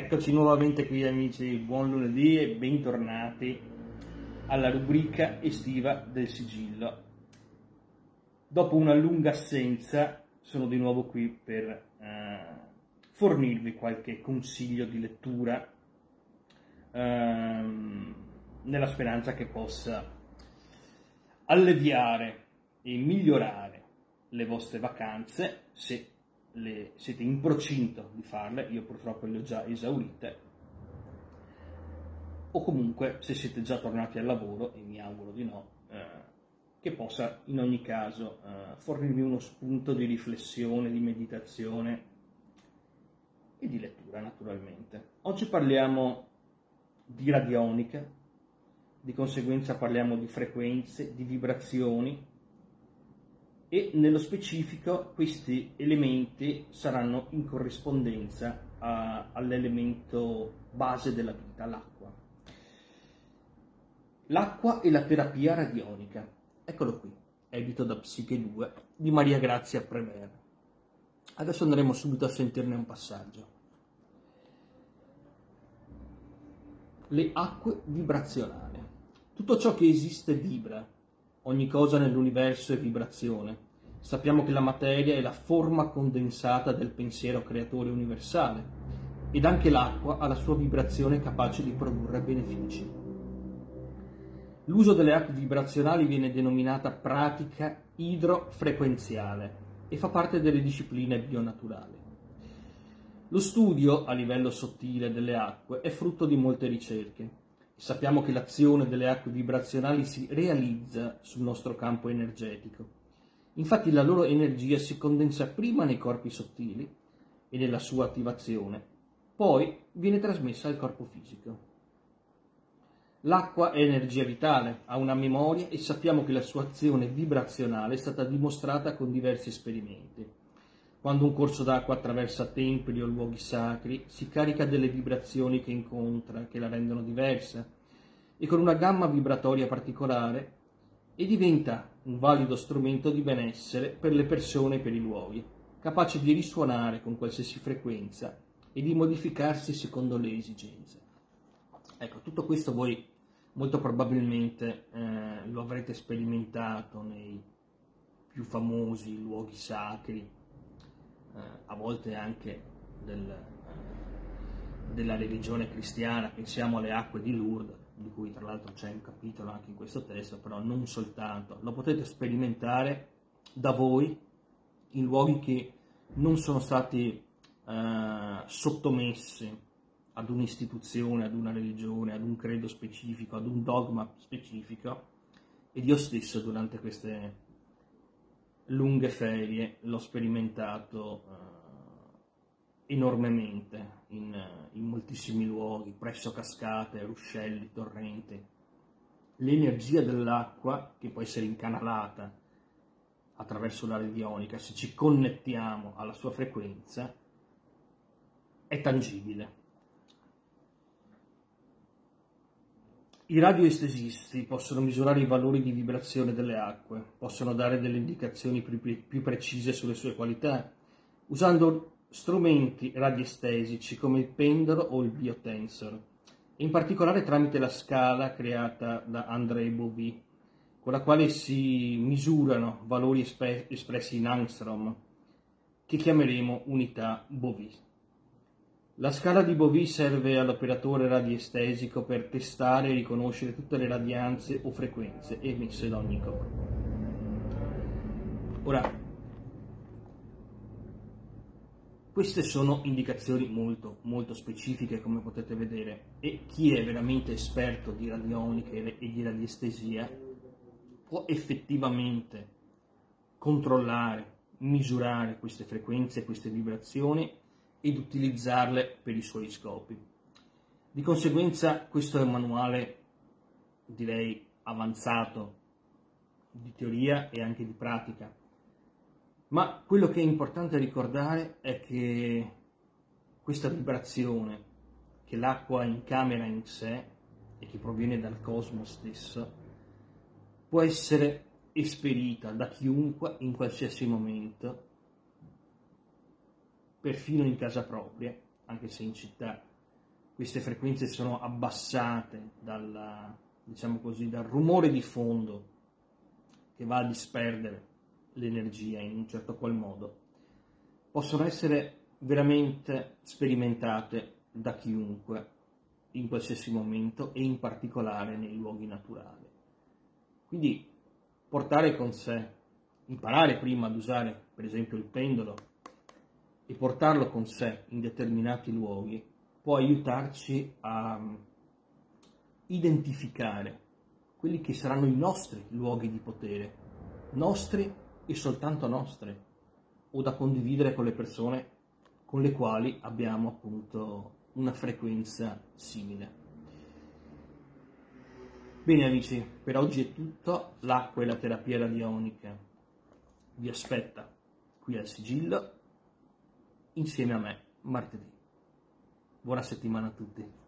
Eccoci nuovamente qui amici, buon lunedì e bentornati alla rubrica estiva del sigillo. Dopo una lunga assenza sono di nuovo qui per eh, fornirvi qualche consiglio di lettura ehm, nella speranza che possa alleviare e migliorare le vostre vacanze se le, siete in procinto di farle, io purtroppo le ho già esaurite, o comunque se siete già tornati al lavoro, e mi auguro di no, eh, che possa in ogni caso eh, fornirvi uno spunto di riflessione, di meditazione e di lettura naturalmente. Oggi parliamo di radionica, di conseguenza parliamo di frequenze, di vibrazioni e nello specifico questi elementi saranno in corrispondenza a, all'elemento base della vita, l'acqua. L'acqua e la terapia radionica. Eccolo qui, edito da Psiche 2 di Maria Grazia Prever. Adesso andremo subito a sentirne un passaggio. Le acque vibrazionali. Tutto ciò che esiste vibra, Ogni cosa nell'universo è vibrazione. Sappiamo che la materia è la forma condensata del pensiero creatore universale ed anche l'acqua ha la sua vibrazione capace di produrre benefici. L'uso delle acque vibrazionali viene denominata pratica idrofrequenziale e fa parte delle discipline bionaturali. Lo studio a livello sottile delle acque è frutto di molte ricerche Sappiamo che l'azione delle acque vibrazionali si realizza sul nostro campo energetico. Infatti la loro energia si condensa prima nei corpi sottili e nella sua attivazione, poi viene trasmessa al corpo fisico. L'acqua è energia vitale, ha una memoria e sappiamo che la sua azione vibrazionale è stata dimostrata con diversi esperimenti. Quando un corso d'acqua attraversa templi o luoghi sacri, si carica delle vibrazioni che incontra, che la rendono diversa, e con una gamma vibratoria particolare, e diventa un valido strumento di benessere per le persone e per i luoghi, capace di risuonare con qualsiasi frequenza e di modificarsi secondo le esigenze. Ecco, tutto questo voi molto probabilmente eh, lo avrete sperimentato nei più famosi luoghi sacri, eh, a volte anche del, eh, della religione cristiana, pensiamo alle acque di Lourdes, di cui tra l'altro c'è un capitolo anche in questo testo, però non soltanto, lo potete sperimentare da voi in luoghi che non sono stati eh, sottomessi ad un'istituzione, ad una religione, ad un credo specifico, ad un dogma specifico, ed io stesso durante queste lunghe ferie l'ho sperimentato eh, enormemente in, in, moltissimi luoghi, presso cascate, ruscelli, torrenti. L'energia dell'acqua, che può essere incanalata attraverso la radionica, se ci connettiamo alla sua frequenza, è tangibile I radioestesisti possono misurare i valori di vibrazione delle acque, possono dare delle indicazioni più precise sulle sue qualità, usando strumenti radiestesici come il pendolo o il biotensor, in particolare tramite la scala creata da André Bovy, con la quale si misurano valori espressi in angstrom, che chiameremo unità Bovy. La scala di Bovy serve all'operatore radiestesico per testare e riconoscere tutte le radianze o frequenze emesse da ogni corpo. Ora, queste sono indicazioni molto, molto specifiche, come potete vedere, e chi è veramente esperto di radionica e di radiestesia può effettivamente controllare, misurare queste frequenze, queste vibrazioni ed utilizzarle per i suoi scopi. Di conseguenza questo è un manuale, direi, avanzato di teoria e anche di pratica. Ma quello che è importante ricordare è che questa vibrazione che l'acqua incamera in sé e che proviene dal cosmo stesso può essere esperita da chiunque in qualsiasi momento perfino in casa propria, anche se in città. Queste frequenze sono abbassate dal, diciamo così, dal rumore di fondo che va a disperdere l'energia in un certo qual modo, possono essere veramente sperimentate da chiunque in qualsiasi momento e in particolare nei luoghi naturali. Quindi portare con sé, imparare prima ad usare per esempio il pendolo e portarlo con sé in determinati luoghi può aiutarci a identificare quelli che saranno i nostri luoghi di potere, nostri e soltanto nostri, o da condividere con le persone con le quali abbiamo appunto una frequenza simile. Bene amici, per oggi è tutto, l'acqua e la terapia radionica vi aspetta qui al sigillo insieme a me martedì. Buona settimana a tutti.